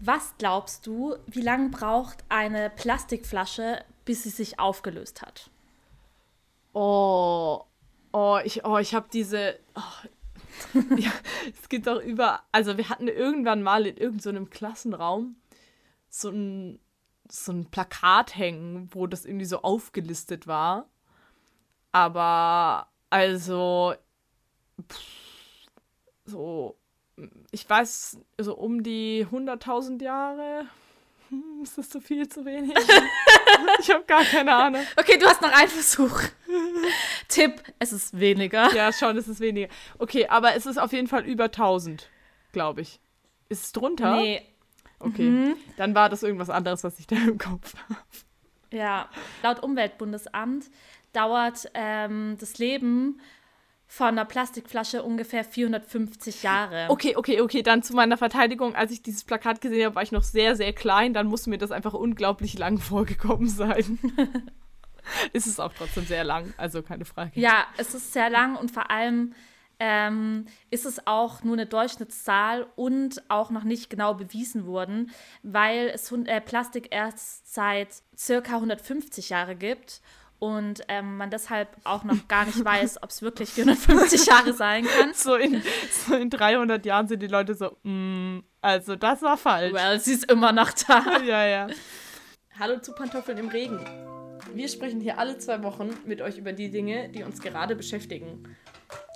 Was glaubst du, wie lange braucht eine Plastikflasche, bis sie sich aufgelöst hat? Oh, oh, ich, oh, ich habe diese. Oh, ja, es gibt auch über. Also, wir hatten irgendwann mal in irgendeinem so Klassenraum so ein, so ein Plakat hängen, wo das irgendwie so aufgelistet war. Aber, also. Pff, so. Ich weiß, so um die 100.000 Jahre. Hm, ist das zu viel, zu wenig? ich habe gar keine Ahnung. Okay, du hast noch einen Versuch. Tipp, es ist weniger. Ja, schon, es ist weniger. Okay, aber es ist auf jeden Fall über 1000, glaube ich. Ist es drunter? Nee. Okay, Mhm. dann war das irgendwas anderes, was ich da im Kopf habe. Ja, laut Umweltbundesamt dauert ähm, das Leben von einer Plastikflasche ungefähr 450 Jahre. Okay, okay, okay, dann zu meiner Verteidigung. Als ich dieses Plakat gesehen habe, war ich noch sehr, sehr klein. Dann muss mir das einfach unglaublich lang vorgekommen sein. ist es auch trotzdem sehr lang, also keine Frage. Ja, es ist sehr lang und vor allem ähm, ist es auch nur eine Durchschnittszahl und auch noch nicht genau bewiesen worden, weil es äh, Plastik erst seit circa 150 Jahre gibt und ähm, man deshalb auch noch gar nicht weiß, ob es wirklich 450 Jahre sein kann. So in, so in 300 Jahren sind die Leute so, mm, also das war falsch. Well, sie ist immer noch da. Ja, ja. Hallo zu Pantoffeln im Regen. Wir sprechen hier alle zwei Wochen mit euch über die Dinge, die uns gerade beschäftigen.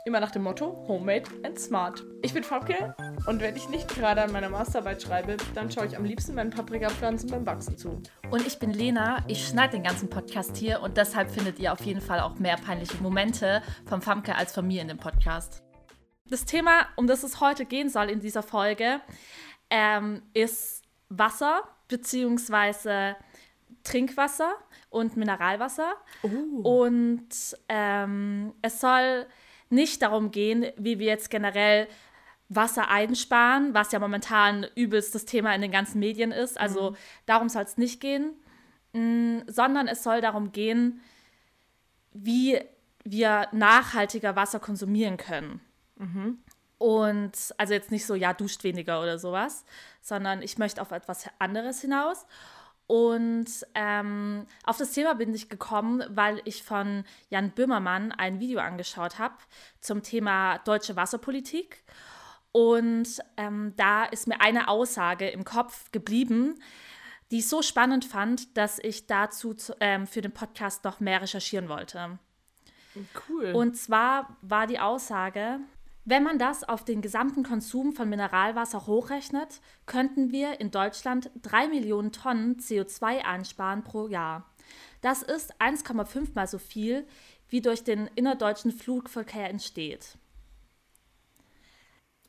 Immer nach dem Motto Homemade and Smart. Ich bin Famke und wenn ich nicht gerade an meiner Masterarbeit schreibe, dann schaue ich am liebsten meinen Paprikapflanzen beim Wachsen zu. Und ich bin Lena, ich schneide den ganzen Podcast hier und deshalb findet ihr auf jeden Fall auch mehr peinliche Momente vom Famke als von mir in dem Podcast. Das Thema, um das es heute gehen soll in dieser Folge, ähm, ist Wasser bzw. Trinkwasser und Mineralwasser. Und ähm, es soll nicht darum gehen, wie wir jetzt generell Wasser einsparen, was ja momentan übelst das Thema in den ganzen Medien ist. Also darum soll es nicht gehen, mm, sondern es soll darum gehen, wie wir nachhaltiger Wasser konsumieren können. Und also jetzt nicht so, ja, duscht weniger oder sowas, sondern ich möchte auf etwas anderes hinaus. Und ähm, auf das Thema bin ich gekommen, weil ich von Jan Böhmermann ein Video angeschaut habe zum Thema deutsche Wasserpolitik. Und ähm, da ist mir eine Aussage im Kopf geblieben, die ich so spannend fand, dass ich dazu zu, ähm, für den Podcast noch mehr recherchieren wollte. Cool. Und zwar war die Aussage, wenn man das auf den gesamten Konsum von Mineralwasser hochrechnet, könnten wir in Deutschland 3 Millionen Tonnen CO2 einsparen pro Jahr. Das ist 1,5 mal so viel, wie durch den innerdeutschen Flugverkehr entsteht.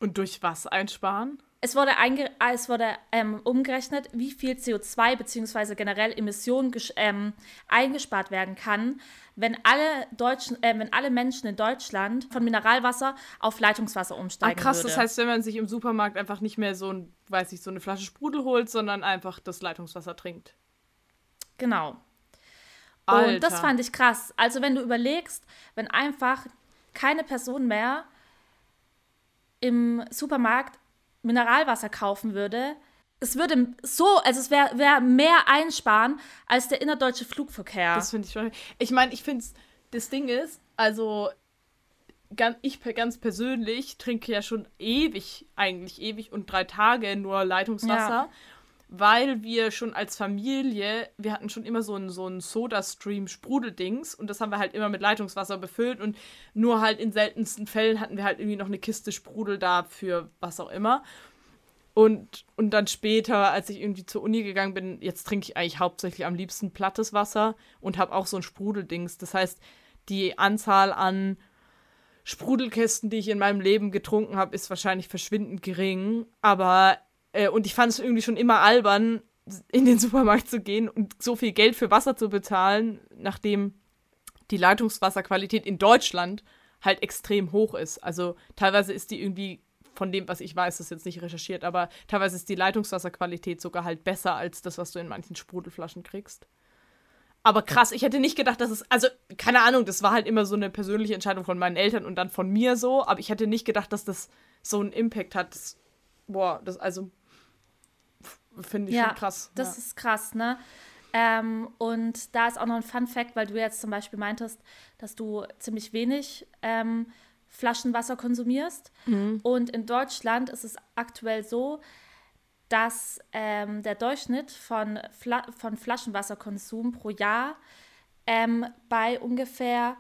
und durch was einsparen? Es wurde, einge es wurde ähm, umgerechnet, wie viel CO2 bzw. generell Emissionen ähm, eingespart werden kann, wenn alle, Deutschen, äh, wenn alle Menschen in Deutschland von Mineralwasser auf Leitungswasser Ah, umsteigen krass, würde. das heißt, wenn man sich im Supermarkt einfach nicht mehr so, ein, weiß ich, so eine Flasche Sprudel holt, sondern einfach das Leitungswasser trinkt. Genau. Alter. Und das fand ich krass. Also wenn du überlegst, wenn einfach keine Person mehr im Supermarkt Mineralwasser kaufen würde, es würde so, also es wäre wär mehr einsparen als der innerdeutsche Flugverkehr. Das finde ich schon. Ich meine, ich finde das Ding ist, also ich ganz persönlich trinke ja schon ewig, eigentlich ewig und drei Tage nur Leitungswasser, Ja. Weil wir schon als Familie, wir hatten schon immer so ein, so ein Soda-Stream-Sprudeldings und das haben wir halt immer mit Leitungswasser befüllt und nur halt in seltensten Fällen hatten wir halt irgendwie noch eine Kiste Sprudel da für was auch immer. Und, und dann später, als ich irgendwie zur Uni gegangen bin, jetzt trinke ich eigentlich hauptsächlich am liebsten plattes Wasser und habe auch so ein Sprudeldings. Das heißt, die Anzahl an Sprudelkästen, die ich in meinem Leben getrunken habe, ist wahrscheinlich verschwindend gering. Aber, äh, und ich fand es irgendwie schon immer albern, in den Supermarkt zu gehen und so viel Geld für Wasser zu bezahlen, nachdem die Leitungswasserqualität in Deutschland halt extrem hoch ist. Also teilweise ist die irgendwie, von dem, was ich weiß, das ist jetzt nicht recherchiert, aber teilweise ist die Leitungswasserqualität sogar halt besser als das, was du in manchen Sprudelflaschen kriegst. Aber krass, ich hätte nicht gedacht, dass es, also keine Ahnung, das war halt immer so eine persönliche Entscheidung von meinen Eltern und dann von mir so, aber ich hätte nicht gedacht, dass das so einen Impact hat. Das, boah, das also finde ich ja, schon krass. Das ja. ist krass, ne? Ähm, und da ist auch noch ein Fun Fact, weil du jetzt zum Beispiel meintest, dass du ziemlich wenig ähm, Flaschenwasser konsumierst. Mhm. Und in Deutschland ist es aktuell so, dass ähm, der Durchschnitt von, Fla von Flaschenwasserkonsum pro Jahr ähm, bei ungefähr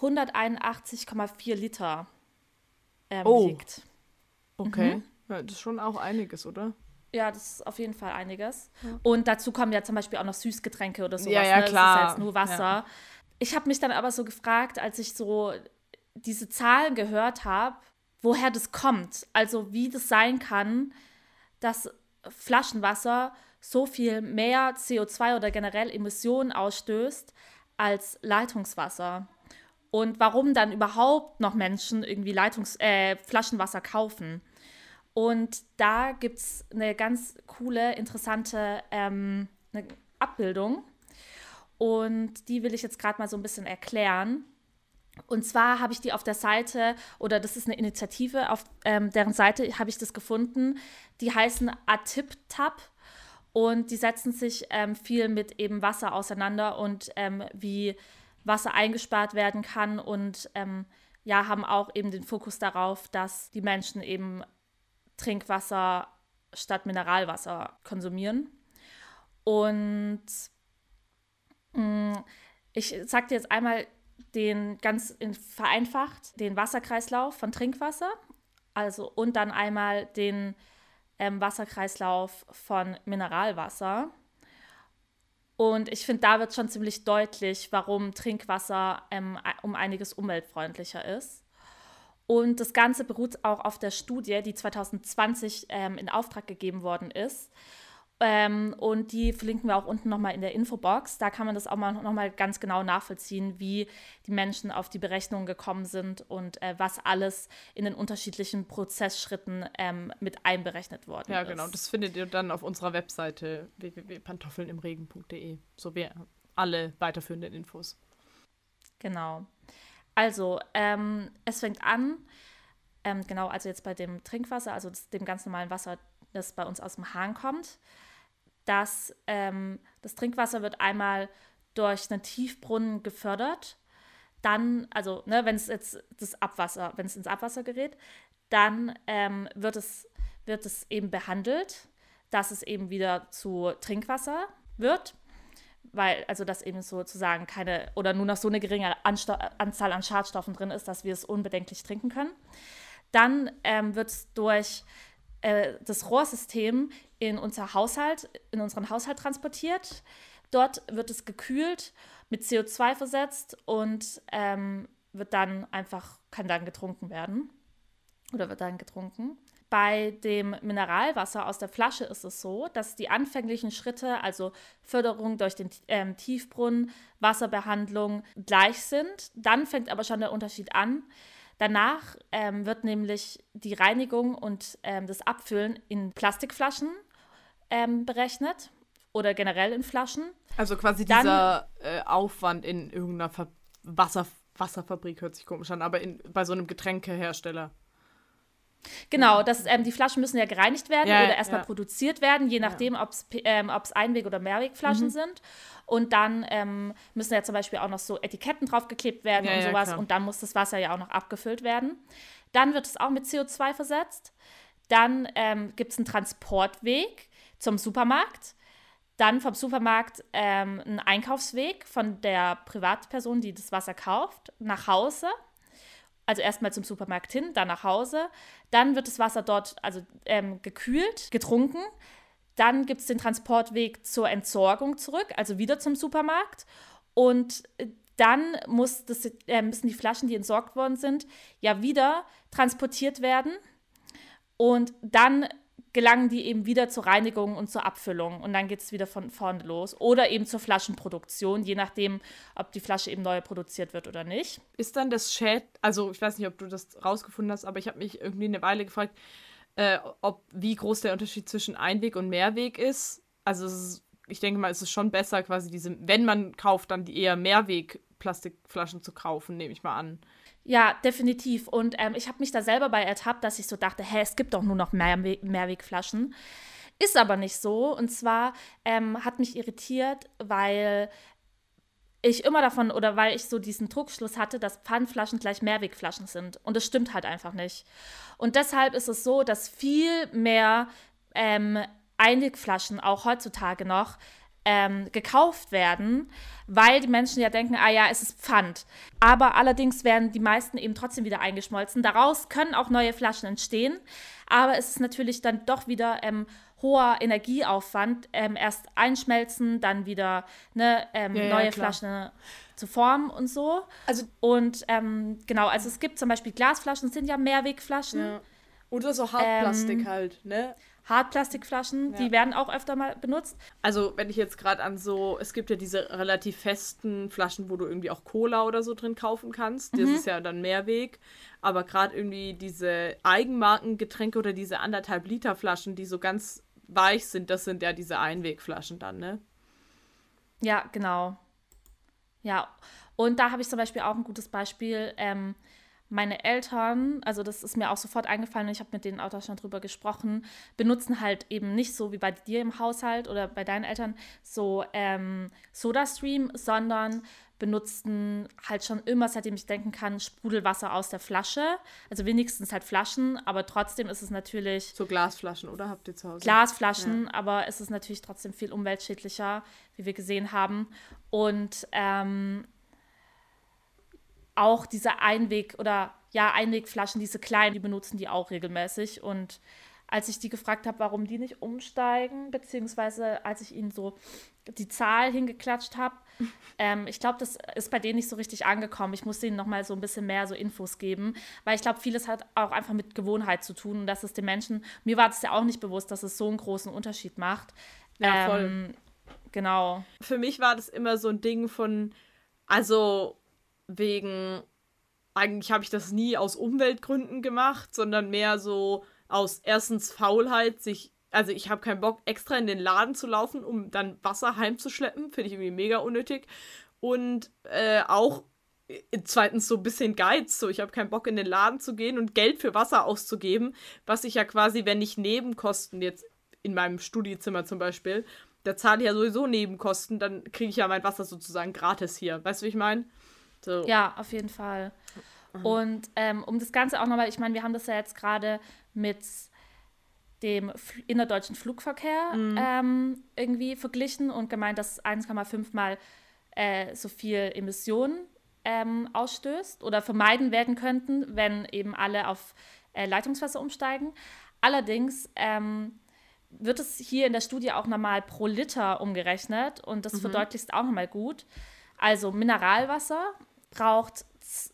181,4 Liter ähm, oh. liegt. Okay. Mhm. Ja, das ist schon auch einiges, oder? Ja, das ist auf jeden Fall einiges. Ja. Und dazu kommen ja zum Beispiel auch noch Süßgetränke oder sowas. Ja, ja, ne? klar. Das ist jetzt nur Wasser. Ja. Ich habe mich dann aber so gefragt, als ich so diese Zahlen gehört habe, woher das kommt. Also wie das sein kann, dass Flaschenwasser so viel mehr CO2 oder generell Emissionen ausstößt als Leitungswasser. Und warum dann überhaupt noch Menschen irgendwie Leitungs äh, Flaschenwasser kaufen. Und da gibt es eine ganz coole, interessante ähm, Abbildung. Und die will ich jetzt gerade mal so ein bisschen erklären. Und zwar habe ich die auf der Seite, oder das ist eine Initiative, auf ähm, deren Seite habe ich das gefunden. Die heißen ATIP-TAP und die setzen sich ähm, viel mit eben Wasser auseinander und ähm, wie Wasser eingespart werden kann und ähm, ja, haben auch eben den Fokus darauf, dass die Menschen eben Trinkwasser statt Mineralwasser konsumieren. Und mh, mm, ich sage dir jetzt einmal den ganz vereinfacht den Wasserkreislauf von Trinkwasser, also und dann einmal den ähm, Wasserkreislauf von Mineralwasser. Und ich finde, da wird schon ziemlich deutlich, warum Trinkwasser ähm, um einiges umweltfreundlicher ist. Und das Ganze beruht auch auf der Studie, die 2020 ähm, in Auftrag gegeben worden ist. Ähm, und die verlinken wir auch unten nochmal in der Infobox. Da kann man das auch mal nochmal ganz genau nachvollziehen, wie die Menschen auf die Berechnungen gekommen sind und äh, was alles in den unterschiedlichen Prozessschritten ähm, mit einberechnet worden ja, ist. Ja, genau. Das findet ihr dann auf unserer Webseite www.pantoffelnimregen.de sowie alle weiterführenden Infos. Genau. Also, ähm, es fängt an, ähm, genau, also jetzt bei dem Trinkwasser, also dem ganz normalen Wasser, das bei uns aus dem Hahn kommt, dass ähm, das Trinkwasser wird einmal durch einen Tiefbrunnen gefördert. Dann, also ne, wenn es jetzt das Abwasser, wenn es ins Abwasser gerät, dann ähm, wird, es, wird es eben behandelt, dass es eben wieder zu Trinkwasser wird weil, also dass eben sozusagen keine oder nur noch so eine geringe Ansto Anzahl an Schadstoffen drin ist, dass wir es unbedenklich trinken können. Dann ähm, wird es durch äh, das Rohrsystem in unser Haushalt, in unseren Haushalt transportiert. Dort wird es gekühlt, mit CO2 versetzt und ähm, wird dann einfach, kann dann getrunken werden. Oder wird dann getrunken. Bei dem Mineralwasser aus der Flasche ist es so, dass die anfänglichen Schritte, also Förderung durch den ähm, Tiefbrunnen, Wasserbehandlung, gleich sind. Dann fängt aber schon der Unterschied an. Danach ähm, wird nämlich die Reinigung und ähm, das Abfüllen in Plastikflaschen ähm, berechnet oder generell in Flaschen. Also quasi Dann, dieser äh, Aufwand in irgendeiner Ver Wasser Wasserfabrik hört sich komisch an, aber in, bei so einem Getränkehersteller. Genau, das, ähm, die Flaschen müssen ja gereinigt werden ja, oder erstmal ja. produziert werden, je nachdem, ob es ähm, Einweg- oder Mehrwegflaschen mhm. sind. Und dann ähm, müssen ja zum Beispiel auch noch so Etiketten draufgeklebt werden ja, und sowas. und dann muss das Wasser ja auch noch abgefüllt werden. Dann wird es auch mit CO2 versetzt. Dann ähm, gibt es einen Transportweg zum Supermarkt. Dann vom Supermarkt ähm, einen Einkaufsweg von der Privatperson, die das Wasser kauft, nach Hause also erstmal zum Supermarkt hin, dann nach Hause. Dann wird das Wasser dort also ähm, gekühlt, getrunken. Dann gibt es den Transportweg zur Entsorgung zurück, also wieder zum Supermarkt. Und äh, dann das, äh, müssen die Flaschen, die entsorgt worden sind, ja wieder transportiert werden. Und dann gelangen die eben wieder zur Reinigung und zur Abfüllung und dann geht es wieder von vorne los. Oder eben zur Flaschenproduktion, je nachdem, ob die Flasche eben neu produziert wird oder nicht. Ist dann das Schäd, also ich weiß nicht, ob du das rausgefunden hast, aber ich habe mich irgendwie eine Weile gefragt, äh, ob wie groß der Unterschied zwischen Einweg und Mehrweg ist. Also ist, ich denke mal, es ist schon besser, quasi diese, wenn man kauft, dann die eher Mehrweg-Plastikflaschen zu kaufen, nehme ich mal an. Ja, definitiv. Und ähm, ich habe mich da selber bei ertappt, dass ich so dachte, hä, es gibt doch nur noch Mehrwe Mehrwegflaschen. Ist aber nicht so. Und zwar ähm, hat mich irritiert, weil ich immer davon oder weil ich so diesen Druckschluss hatte, dass Pfandflaschen gleich Mehrwegflaschen sind. Und das stimmt halt einfach nicht. Und deshalb ist es so, dass viel mehr ähm, Einwegflaschen auch heutzutage noch ähm, gekauft werden, weil die Menschen ja denken, ah ja, es ist Pfand. Aber allerdings werden die meisten eben trotzdem wieder eingeschmolzen. Daraus können auch neue Flaschen entstehen, aber es ist natürlich dann doch wieder ähm, hoher Energieaufwand. Ähm, erst einschmelzen, dann wieder ne, ähm, ja, neue ja, Flaschen zu formen und so. Also und ähm, genau, also es gibt zum Beispiel Glasflaschen, sind ja Mehrwegflaschen. Ja. Oder so Hartplastik ähm, halt, ne? Hartplastikflaschen, ja. die werden auch öfter mal benutzt. Also, wenn ich jetzt gerade an so, es gibt ja diese relativ festen Flaschen, wo du irgendwie auch Cola oder so drin kaufen kannst. Mhm. Das ist ja dann Mehrweg. Aber gerade irgendwie diese Eigenmarkengetränke oder diese anderthalb Liter Flaschen, die so ganz weich sind, das sind ja diese Einwegflaschen dann, ne? Ja, genau. Ja, und da habe ich zum Beispiel auch ein gutes Beispiel. Ähm, meine Eltern, also das ist mir auch sofort eingefallen, ich habe mit denen auch schon drüber gesprochen, benutzen halt eben nicht so wie bei dir im Haushalt oder bei deinen Eltern so ähm, SodaStream, sondern benutzten halt schon immer, seitdem ich denken kann, Sprudelwasser aus der Flasche. Also wenigstens halt Flaschen, aber trotzdem ist es natürlich. So Glasflaschen, oder habt ihr zu Hause? Glasflaschen, ja. aber es ist natürlich trotzdem viel umweltschädlicher, wie wir gesehen haben. Und ähm, auch diese Einweg- oder ja, Einwegflaschen, diese kleinen, die benutzen die auch regelmäßig. Und als ich die gefragt habe, warum die nicht umsteigen, beziehungsweise als ich ihnen so die Zahl hingeklatscht habe, ähm, ich glaube, das ist bei denen nicht so richtig angekommen. Ich musste ihnen nochmal so ein bisschen mehr so Infos geben, weil ich glaube, vieles hat auch einfach mit Gewohnheit zu tun und dass es den Menschen, mir war das ja auch nicht bewusst, dass es so einen großen Unterschied macht. Ja, voll. Ähm, genau. Für mich war das immer so ein Ding von, also wegen, eigentlich habe ich das nie aus Umweltgründen gemacht, sondern mehr so aus erstens Faulheit, sich, also ich habe keinen Bock, extra in den Laden zu laufen, um dann Wasser heimzuschleppen, finde ich irgendwie mega unnötig. Und äh, auch äh, zweitens so ein bisschen Geiz, so ich habe keinen Bock in den Laden zu gehen und Geld für Wasser auszugeben, was ich ja quasi, wenn ich Nebenkosten jetzt in meinem Studiezimmer zum Beispiel, da zahle ich ja sowieso Nebenkosten, dann kriege ich ja mein Wasser sozusagen gratis hier. Weißt du, wie ich meine? So. Ja, auf jeden Fall. Mhm. Und ähm, um das Ganze auch nochmal, ich meine, wir haben das ja jetzt gerade mit dem innerdeutschen Flugverkehr mhm. ähm, irgendwie verglichen und gemeint, dass 1,5 mal äh, so viel Emissionen ähm, ausstößt oder vermeiden werden könnten, wenn eben alle auf äh, Leitungswasser umsteigen. Allerdings ähm, wird es hier in der Studie auch nochmal pro Liter umgerechnet und das mhm. verdeutlicht auch nochmal gut. Also Mineralwasser braucht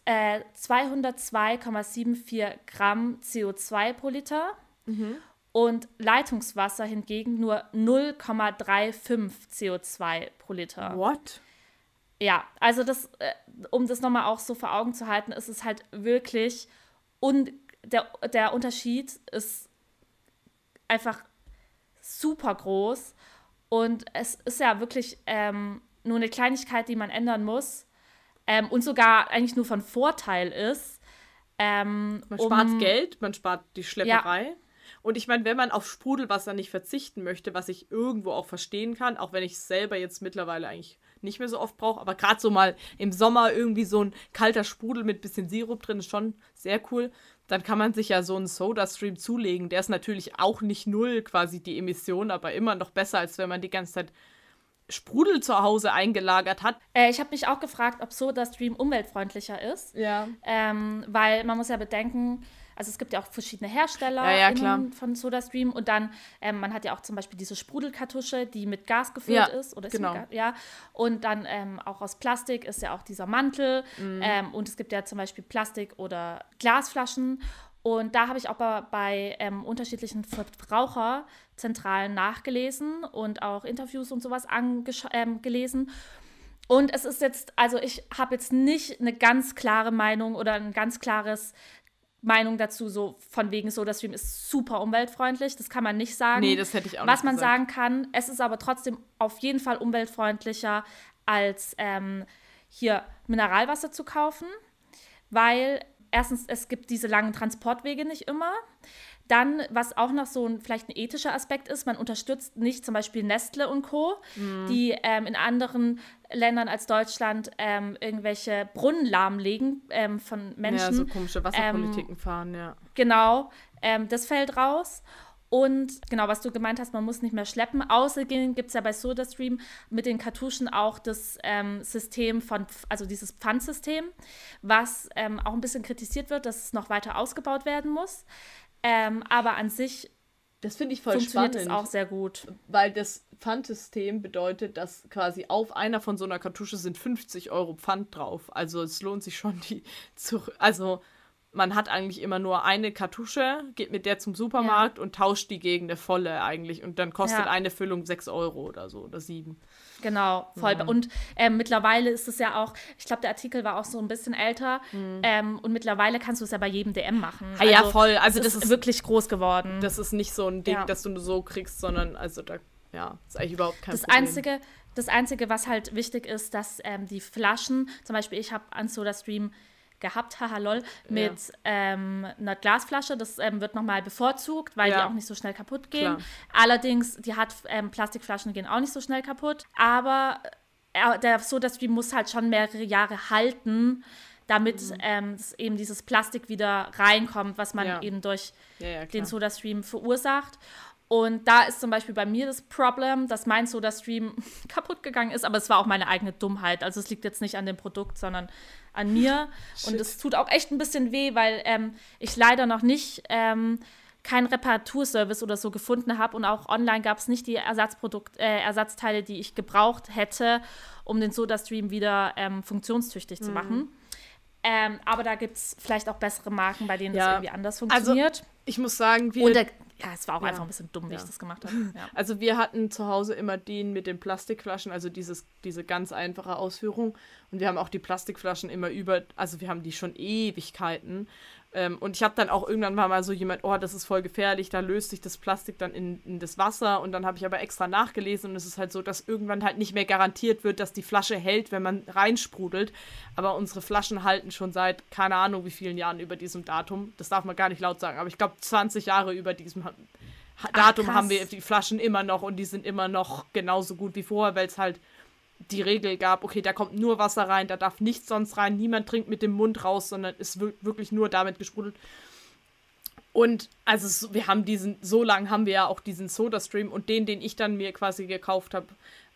äh, 202,74 Gramm CO2 pro Liter mhm. und Leitungswasser hingegen nur 0,35 CO2 pro Liter. What? Ja, also das, äh, um das nochmal auch so vor Augen zu halten, ist es halt wirklich und der, der Unterschied ist einfach super groß und es ist ja wirklich ähm, nur eine Kleinigkeit, die man ändern muss ähm, und sogar eigentlich nur von Vorteil ist. Ähm, man spart um, Geld, man spart die Schlepperei. Ja. Und ich meine, wenn man auf Sprudelwasser nicht verzichten möchte, was ich irgendwo auch verstehen kann, auch wenn ich es selber jetzt mittlerweile eigentlich nicht mehr so oft brauche, aber gerade so mal im Sommer irgendwie so ein kalter Sprudel mit bisschen Sirup drin ist schon sehr cool. Dann kann man sich ja so einen Soda-Stream zulegen. Der ist natürlich auch nicht null quasi die Emission, aber immer noch besser, als wenn man die ganze Zeit Sprudel zu Hause eingelagert hat. Äh, ich habe mich auch gefragt, ob SodaStream umweltfreundlicher ist. Ja. Ähm, weil man muss ja bedenken, also es gibt ja auch verschiedene Hersteller ja, ja, von SodaStream und dann, ähm, man hat ja auch zum Beispiel diese Sprudelkartusche, die mit Gas gefüllt ja, ist. Oder genau. Gas, ja. Und dann ähm, auch aus Plastik ist ja auch dieser Mantel. Mhm. Ähm, und es gibt ja zum Beispiel Plastik- oder Glasflaschen. Und da habe ich auch bei, bei ähm, unterschiedlichen Verbraucherzentralen nachgelesen und auch Interviews und sowas ähm, gelesen. Und es ist jetzt, also ich habe jetzt nicht eine ganz klare Meinung oder ein ganz klares Meinung dazu, so von wegen so, das Stream ist super umweltfreundlich. Das kann man nicht sagen. Nee, das hätte ich auch Was nicht man gesagt. sagen kann, es ist aber trotzdem auf jeden Fall umweltfreundlicher, als ähm, hier Mineralwasser zu kaufen, weil erstens, es gibt diese langen Transportwege nicht immer. Dann, was auch noch so ein, vielleicht ein ethischer Aspekt ist, man unterstützt nicht zum Beispiel Nestle und Co., Mhm. die ähm, in anderen Ländern als Deutschland ähm, irgendwelche Brunnen lahmlegen ähm, von Menschen. Ja, so komische Wasserpolitiken fahren, ja. Genau, ähm, das fällt raus. Und genau, was du gemeint hast, man muss nicht mehr schleppen. Außerdem gibt es ja bei SodaStream mit den Kartuschen auch das ähm, System von, also dieses Pfandsystem, was ähm, auch ein bisschen kritisiert wird, dass es noch weiter ausgebaut werden muss. Ähm, aber an sich Das finde ich voll funktioniert spannend. es auch sehr gut. Weil das Pfandsystem bedeutet, dass quasi auf einer von so einer Kartusche sind 50 Euro Pfand drauf. Also es lohnt sich schon, die zu. Also man hat eigentlich immer nur eine Kartusche, geht mit der zum Supermarkt und tauscht die gegen eine volle eigentlich. Und dann kostet Ja. eine Füllung 6 Euro oder so oder 7. Genau, voll. Ja. Und ähm, mittlerweile ist es ja auch, ich glaube, der Artikel war auch so ein bisschen älter. Ähm, und mittlerweile kannst du es ja bei jedem DM machen. Ah ja, voll. Also das, ist ist- wirklich groß geworden. Das ist nicht so ein Ding, Ja. das du nur so kriegst, sondern also da, ja, ist eigentlich überhaupt kein Das Problem. Einzige, das Einzige, was halt wichtig ist, dass ähm, die Flaschen, zum Beispiel ich habe an SodaStream gehabt, haha lol, mit ähm, einer Glasflasche. Das ähm, wird nochmal bevorzugt, weil die Ja. auch nicht so schnell kaputt gehen. Klar. Allerdings, die hat ähm, Plastikflaschen gehen auch nicht so schnell kaputt. Aber äh, der SodaStream muss halt schon mehrere Jahre halten, damit Mhm. ähm, eben dieses Plastik wieder reinkommt, was man Ja. eben durch Ja, ja, den klar. SodaStream verursacht. Und da ist zum Beispiel bei mir das Problem, dass mein SodaStream kaputt gegangen ist, aber es war auch meine eigene Dummheit. Also es liegt jetzt nicht an dem Produkt, sondern an mir. Und es tut auch echt ein bisschen weh, weil ähm, ich leider noch nicht ähm, keinen Reparaturservice oder so gefunden habe und auch online gab es nicht die Ersatzprodukt, äh, Ersatzteile, die ich gebraucht hätte, um den SodaStream wieder ähm, funktionstüchtig Mhm. zu machen. Ähm, aber da gibt es vielleicht auch bessere Marken, bei denen Ja, das irgendwie anders also funktioniert. Ich muss sagen, wir ja, es war auch Ja. einfach ein bisschen dumm, wie Ja. ich das gemacht habe. Ja. Also wir hatten zu Hause immer den mit den Plastikflaschen, also dieses, diese ganz einfache Ausführung. Und wir haben auch die Plastikflaschen immer über, also wir haben die schon Ewigkeiten. Ähm, und ich habe dann auch irgendwann war mal so jemand, oh, das ist voll gefährlich, da löst sich das Plastik dann in, in das Wasser. Und dann habe ich aber extra nachgelesen und es ist halt so, dass irgendwann halt nicht mehr garantiert wird, dass die Flasche hält, wenn man reinsprudelt. Aber unsere Flaschen halten schon seit keine Ahnung wie vielen Jahren über diesem Datum. Das darf man gar nicht laut sagen, aber ich glaube 20 Jahre über diesem Datum krass. haben wir die Flaschen immer noch und die sind immer noch genauso gut wie vorher, weil es halt die Regel gab, okay, da kommt nur Wasser rein, da darf nichts sonst rein, niemand trinkt mit dem Mund raus, sondern ist wir- wirklich nur damit gesprudelt. Und also so- wir haben diesen, so lange haben wir ja auch diesen Soda-Stream und den, den ich dann mir quasi gekauft habe,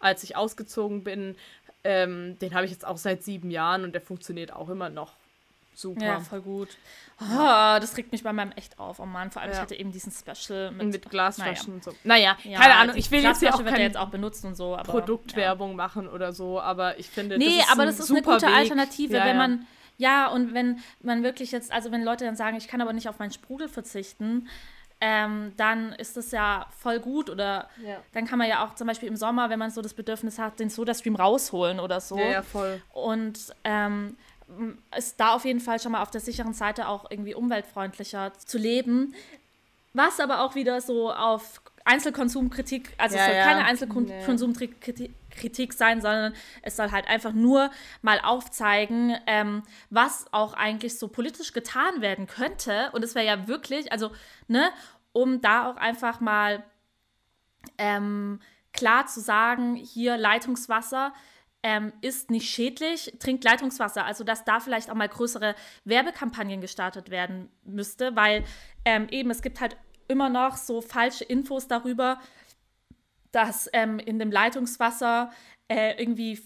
als ich ausgezogen bin, ähm, den habe ich jetzt auch seit sieben Jahren und der funktioniert auch immer noch super. ja, voll gut. Oh, das regt mich bei meinem echt auf. Oh Mann, vor allem, Ja. ich hatte eben diesen Special mit, mit Glasflaschen Naja. und so. Naja, Ja, keine Ahnung, ich will jetzt hier auch ja keine jetzt auch benutzt und so, aber Produktwerbung machen oder so, aber ich finde, Nee, das ist aber das ist eine gute Weg. Alternative, Ja, wenn ja. man, ja, und wenn man wirklich jetzt, also wenn Leute dann sagen, ich kann aber nicht auf meinen Sprudel verzichten, ähm, dann ist das ja voll gut oder Ja. dann kann man ja auch zum Beispiel im Sommer, wenn man so das Bedürfnis hat, den Soda-Stream rausholen oder so. Ja, ja, voll. Und ähm, ist da auf jeden Fall schon mal auf der sicheren Seite auch irgendwie umweltfreundlicher zu leben. Was aber auch wieder so auf Einzelkonsumkritik, also es Ja, soll ja. keine Nee. Einzelkonsumkritik Kritik sein, sondern es soll halt einfach nur mal aufzeigen, ähm, was auch eigentlich so politisch getan werden könnte. Und es wäre ja wirklich, also, ne, um da auch einfach mal ähm, klar zu sagen, hier Leitungswasser ähm, ist nicht schädlich, trinkt Leitungswasser. Also dass da vielleicht auch mal größere Werbekampagnen gestartet werden müsste, weil ähm, eben es gibt halt immer noch so falsche Infos darüber, dass ähm, in dem Leitungswasser äh, irgendwie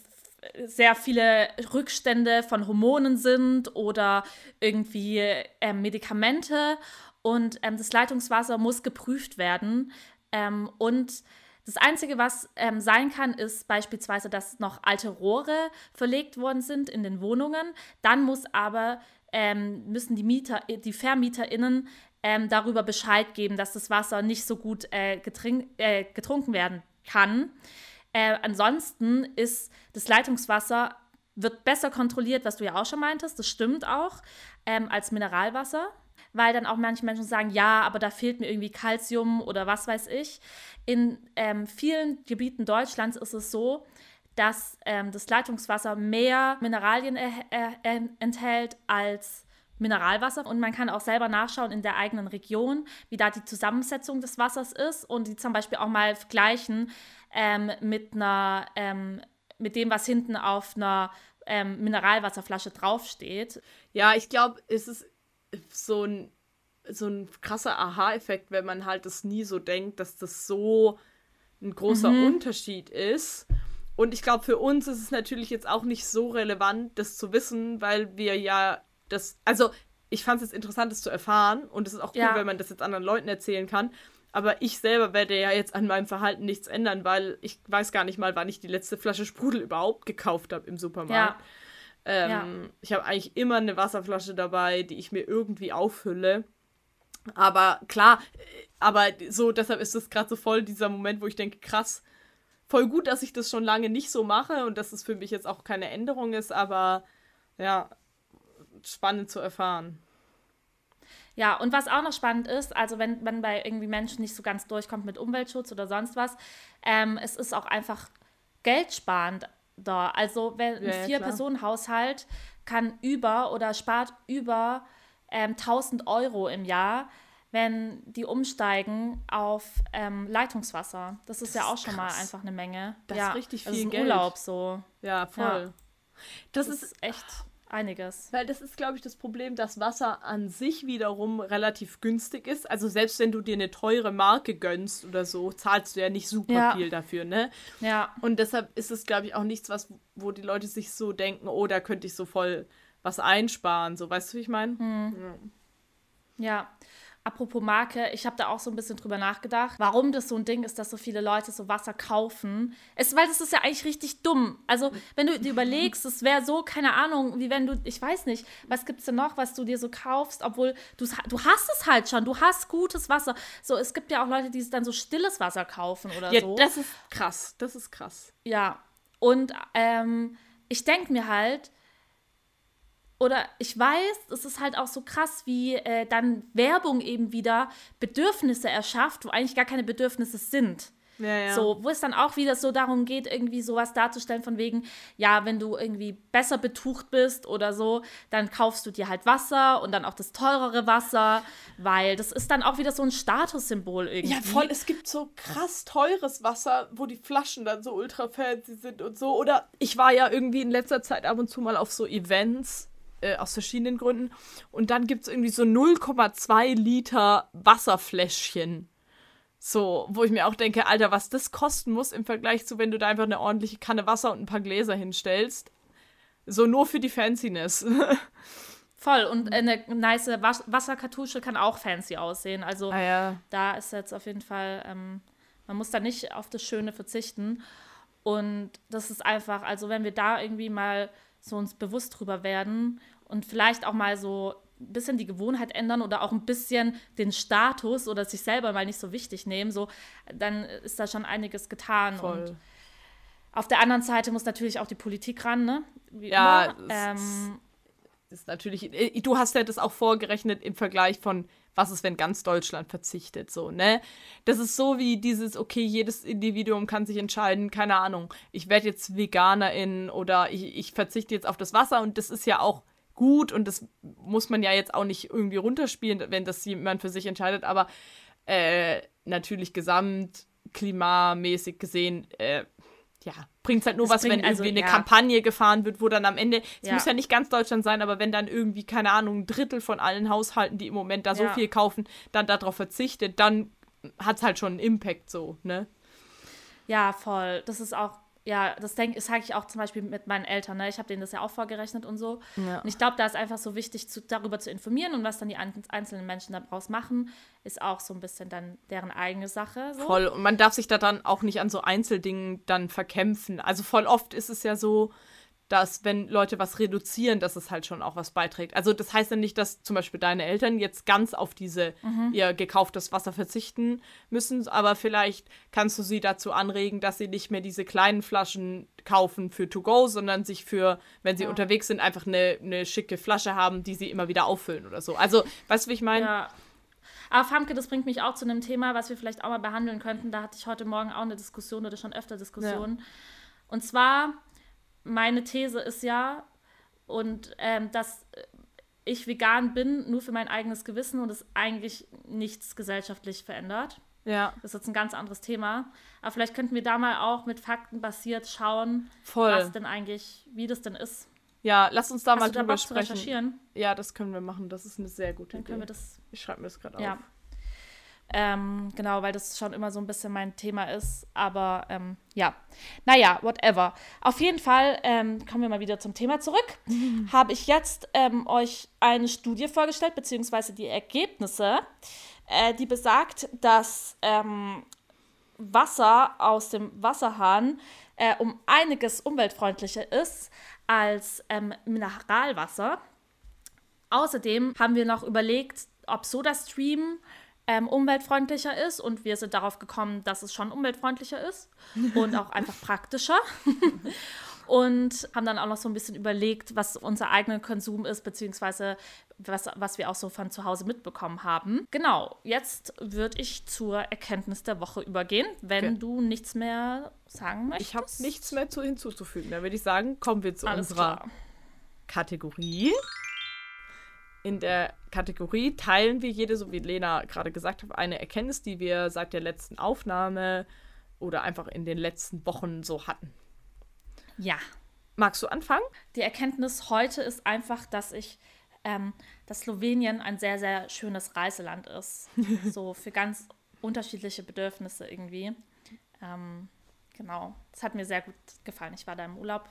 sehr viele Rückstände von Hormonen sind oder irgendwie ähm, Medikamente. Und ähm, das Leitungswasser muss geprüft werden. Ähm, und das Einzige, was ähm, sein kann, ist beispielsweise, dass noch alte Rohre verlegt worden sind in den Wohnungen. Dann muss aber ähm, müssen die Mieter, die VermieterInnen ähm, darüber Bescheid geben, dass das Wasser nicht so gut äh, äh, getrunken werden kann. Äh, ansonsten ist das Leitungswasser wird besser kontrolliert, was du ja auch schon meintest, das stimmt auch, ähm, als Mineralwasser, weil dann auch manche Menschen sagen, ja, aber da fehlt mir irgendwie Kalzium oder was weiß ich. In ähm, vielen Gebieten Deutschlands ist es so, dass ähm, das Leitungswasser mehr Mineralien enthält als Mineralwasser und man kann auch selber nachschauen in der eigenen Region, wie da die Zusammensetzung des Wassers ist und die zum Beispiel auch mal vergleichen ähm, mit einer ähm, mit dem, was hinten auf einer ähm, Mineralwasserflasche draufsteht. Ja, ich glaube, es ist so ein, so ein krasser Aha-Effekt, wenn man halt das nie so denkt, dass das so ein großer mhm. Unterschied ist. Und ich glaube, für uns ist es natürlich jetzt auch nicht so relevant, das zu wissen, weil wir ja das, also ich fand es jetzt interessant, das zu erfahren und es ist auch cool, ja. wenn man das jetzt anderen Leuten erzählen kann. Aber ich selber werde ja jetzt an meinem Verhalten nichts ändern, weil ich weiß gar nicht mal, wann ich die letzte Flasche Sprudel überhaupt gekauft habe im Supermarkt. Ja. Ähm, ja. Ich habe eigentlich immer eine Wasserflasche dabei, die ich mir irgendwie auffülle. Aber klar, äh, aber so, deshalb ist das gerade so voll dieser Moment, wo ich denke, krass, voll gut, dass ich das schon lange nicht so mache und dass es für mich jetzt auch keine Änderung ist, aber ja, spannend zu erfahren. Ja, und was auch noch spannend ist, also wenn man bei irgendwie Menschen nicht so ganz durchkommt mit Umweltschutz oder sonst was, ähm, es ist auch einfach geldsparend da. Also wenn ja, ein Vier-Personen-Haushalt kann über oder spart über ähm, 1000 Euro im Jahr, wenn die umsteigen auf ähm, Leitungswasser. Das ist das ja auch schon krass. mal einfach eine Menge. Das ja, ist richtig viel das ist Geld. Urlaub so. Ja, voll. Ja. Das, das, ist echt einiges. Weil das ist, glaube ich, das Problem, dass Wasser an sich wiederum relativ günstig ist. Also selbst wenn du dir eine teure Marke gönnst oder so, zahlst du ja nicht super ja. viel dafür, ne? Ja. Und deshalb ist es, glaube ich, auch nichts, was, wo die Leute sich so denken, oh, da könnte ich so voll was einsparen. So, weißt du, wie ich meine? Hm. Ja. ja. Apropos Marke, ich habe da auch so ein bisschen drüber nachgedacht, warum das so ein Ding ist, dass so viele Leute so Wasser kaufen. Es, weil das ist ja eigentlich richtig dumm. Also, wenn du dir überlegst, es wäre so, keine Ahnung, wie wenn du, ich weiß nicht, was gibt es denn noch, was du dir so kaufst, obwohl du, du hast es halt schon, du hast gutes Wasser. So, es gibt ja auch Leute, die dann so stilles Wasser kaufen oder ja, so. Das ist krass, das ist krass. Ja, und ähm, ich denke mir halt, oder ich weiß, es ist halt auch so krass, wie äh, dann Werbung eben wieder Bedürfnisse erschafft, wo eigentlich gar keine Bedürfnisse sind. Ja, ja. So, wo es dann auch wieder so darum geht, irgendwie sowas darzustellen von wegen, ja, wenn du irgendwie besser betucht bist oder so, dann kaufst du dir halt Wasser und dann auch das teurere Wasser, weil das ist dann auch wieder so ein Statussymbol irgendwie. Ja, voll, es gibt so krass teures Wasser, wo die Flaschen dann so ultra fancy sind und so. Oder ich war ja irgendwie in letzter Zeit ab und zu mal auf so Events äh, aus verschiedenen Gründen. Und dann gibt es irgendwie so 0,2 Liter Wasserfläschchen. So, wo ich mir auch denke, Alter, was das kosten muss im Vergleich zu, wenn du da einfach eine ordentliche Kanne Wasser und ein paar Gläser hinstellst. So nur für die Fanciness. Voll. Und eine nice Was Wasserkartusche kann auch fancy aussehen. Also ah, ja. da ist jetzt auf jeden Fall, ähm, man muss da nicht auf das Schöne verzichten. Und das ist einfach, also wenn wir da irgendwie mal so uns bewusst drüber werden und vielleicht auch mal so ein bisschen die Gewohnheit ändern oder auch ein bisschen den Status oder sich selber mal nicht so wichtig nehmen, so, dann ist da schon einiges getan. Voll. Und auf der anderen Seite muss natürlich auch die Politik ran, ne? Wie ja, ähm, ist natürlich, äh, du hast ja das auch vorgerechnet im Vergleich von, was ist, wenn ganz Deutschland verzichtet, so, ne? Das ist so wie dieses, okay, jedes Individuum kann sich entscheiden, keine Ahnung, ich werde jetzt Veganerin oder ich, ich verzichte jetzt auf das Wasser und das ist ja auch gut und das muss man ja jetzt auch nicht irgendwie runterspielen, wenn das jemand für sich entscheidet, aber äh, natürlich gesamt klimamäßig gesehen, äh, ja, bringt es halt nur das was, wenn also, irgendwie eine ja. Kampagne gefahren wird, wo dann am Ende, es ja. muss ja nicht ganz Deutschland sein, aber wenn dann irgendwie, keine Ahnung, ein Drittel von allen Haushalten, die im Moment da so viel kaufen, dann darauf verzichtet, dann hat es halt schon einen Impact so, ne? Ja, voll. Das ist auch ja, das denke sage ich auch zum Beispiel mit meinen Eltern. Ne? Ich habe denen das ja auch vorgerechnet und so. Ja. Und ich glaube, da ist einfach so wichtig, zu, darüber zu informieren und was dann die einzelnen Menschen daraus machen, ist auch so ein bisschen dann deren eigene Sache. So. Voll. Und man darf sich da dann auch nicht an so Einzeldingen dann verkämpfen. Also voll oft ist es ja so, dass wenn Leute was reduzieren, dass es halt schon auch was beiträgt. Also das heißt ja nicht, dass zum Beispiel deine Eltern jetzt ganz auf diese Mhm. ihr gekauftes Wasser verzichten müssen, aber vielleicht kannst du sie dazu anregen, dass sie nicht mehr diese kleinen Flaschen kaufen für to go, sondern sich für, wenn sie Ja. unterwegs sind, einfach eine, eine schicke Flasche haben, die sie immer wieder auffüllen oder so. Also, weißt du, wie ich meine? Ja. Aber Famke, das bringt mich auch zu einem Thema, was wir vielleicht auch mal behandeln könnten. Da hatte ich heute Morgen auch eine Diskussion oder schon öfter Diskussionen. Und zwar, meine These ist ja, und ähm, dass ich vegan bin, nur für mein eigenes Gewissen und es eigentlich nichts gesellschaftlich verändert. Ja, Das ist jetzt ein ganz anderes Thema. Aber vielleicht könnten wir da mal auch mit Fakten basiert schauen, voll. was denn eigentlich, wie das denn ist. Ja, lass uns da Hast mal da drüber zu sprechen. recherchieren? Ja, das können wir machen. Das ist eine sehr gute Dann Idee. können wir das ich schreibe mir das gerade Ja. auf. Ähm, genau, weil das schon immer so ein bisschen mein Thema ist. Aber ähm, ja, naja, whatever. Auf jeden Fall ähm, kommen wir mal wieder zum Thema zurück. Habe ich jetzt ähm, euch eine Studie vorgestellt, beziehungsweise die Ergebnisse, äh, die besagt, dass ähm, Wasser aus dem Wasserhahn äh, um einiges umweltfreundlicher ist als ähm, Mineralwasser. Außerdem haben wir noch überlegt, ob SodaStream ähm, umweltfreundlicher ist und wir sind darauf gekommen, dass es schon umweltfreundlicher ist und auch einfach praktischer. und haben dann auch noch so ein bisschen überlegt, was unser eigener Konsum ist, beziehungsweise was, was wir auch so von zu Hause mitbekommen haben. Genau, jetzt würde ich zur Erkenntnis der Woche übergehen, wenn Okay. du nichts mehr sagen möchtest. Ich habe nichts mehr zu hinzuzufügen. Dann würde ich sagen, kommen wir zu Alles unserer klar. Kategorie. In der Kategorie teilen wir jede, so wie Lena gerade gesagt hat, eine Erkenntnis, die wir seit der letzten Aufnahme oder einfach in den letzten Wochen so hatten. Ja. Magst du anfangen? Die Erkenntnis heute ist einfach, dass ich, ähm, dass Slowenien ein sehr, sehr schönes Reiseland ist. so für ganz unterschiedliche Bedürfnisse irgendwie. Ähm, genau. Das hat mir sehr gut gefallen. Ich war da im Urlaub.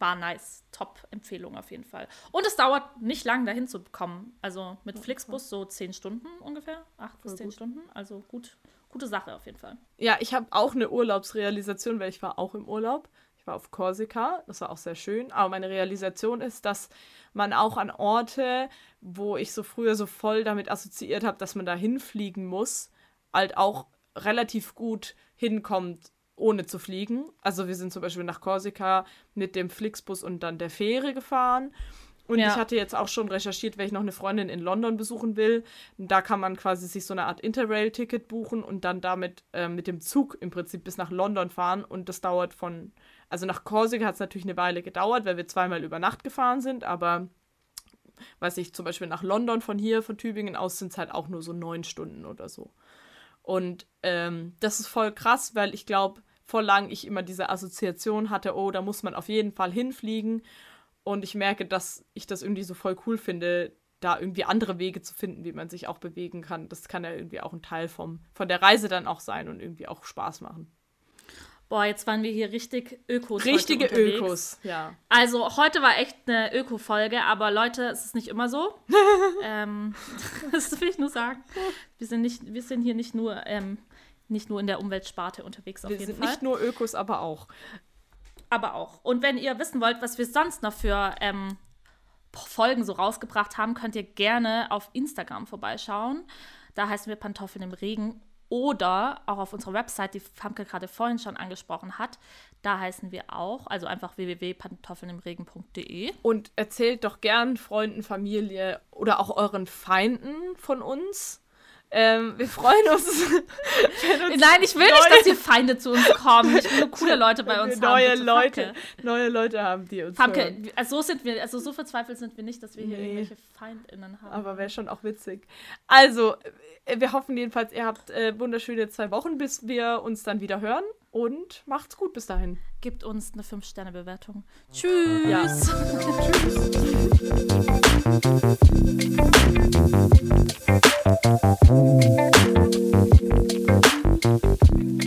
War nice. Top-Empfehlung auf jeden Fall. Und es dauert nicht lang, dahin zu kommen. Also mit Flixbus so zehn Stunden ungefähr. Acht bis Voll zehn gut. Stunden. Also gut, gute Sache auf jeden Fall. Ja, ich habe auch eine Urlaubsrealisation, weil ich war auch im Urlaub. Ich war auf Korsika, das war auch sehr schön. Aber meine Realisation ist, dass man auch an Orte, wo ich so früher so voll damit assoziiert habe, dass man da hinfliegen muss, halt auch relativ gut hinkommt, ohne zu fliegen. Also wir sind zum Beispiel nach Korsika mit dem Flixbus und dann der Fähre gefahren. Und Ja. ich hatte jetzt auch schon recherchiert, weil ich noch eine Freundin in London besuchen will. Da kann man quasi sich so eine Art Interrail-Ticket buchen und dann damit äh, mit dem Zug im Prinzip bis nach London fahren. Und das dauert von, also nach Korsika hat es natürlich eine Weile gedauert, weil wir zweimal über Nacht gefahren sind, aber weiß ich, zum Beispiel nach London von hier, von Tübingen aus, sind es halt auch nur so neun Stunden oder so. Und ähm, das ist voll krass, weil ich glaube, vor lang ich immer diese Assoziation hatte, oh, da muss man auf jeden Fall hinfliegen. Und ich merke, dass ich das irgendwie so voll cool finde, da irgendwie andere Wege zu finden, wie man sich auch bewegen kann. Das kann ja irgendwie auch ein Teil vom, von der Reise dann auch sein und irgendwie auch Spaß machen. Boah, jetzt waren wir hier richtig Ökos. Richtige. Ökos, ja. Also, heute war echt eine Öko-Folge, aber Leute, es ist nicht immer so. ähm, das will ich nur sagen. Wir sind, nicht, wir sind hier nicht nur, ähm, nicht nur in der Umweltsparte unterwegs, auf Wir jeden sind Fall. nicht nur Ökos, aber auch. aber auch. Und wenn ihr wissen wollt, was wir sonst noch für ähm, Folgen so rausgebracht haben, könnt ihr gerne auf Instagram vorbeischauen. Da heißen wir Pantoffeln im Regen. Oder auch auf unserer Website, die Famke gerade vorhin schon angesprochen hat. Da heißen wir auch, also einfach www.pantoffelnimregen.de. Und erzählt doch gern Freunden, Familie oder auch euren Feinden von uns. Ähm, wir freuen uns. uns Nein, ich will nicht, neue- dass die Feinde zu uns kommen. Ich will nur coole Leute bei uns wir haben. neue bitte, Leute, Famke. neue Leute haben, die uns hören. Famke, also so sind wir, also so verzweifelt sind wir nicht, dass wir hier Nee. irgendwelche FeindInnen haben. Aber wäre schon auch witzig. Also, äh, wir hoffen jedenfalls, ihr habt äh, wunderschöne zwei Wochen, bis wir uns dann wieder hören. Und macht's gut bis dahin. Gibt uns eine 5-Sterne-Bewertung. Tschüss. Ja. Tschüss. Thank you.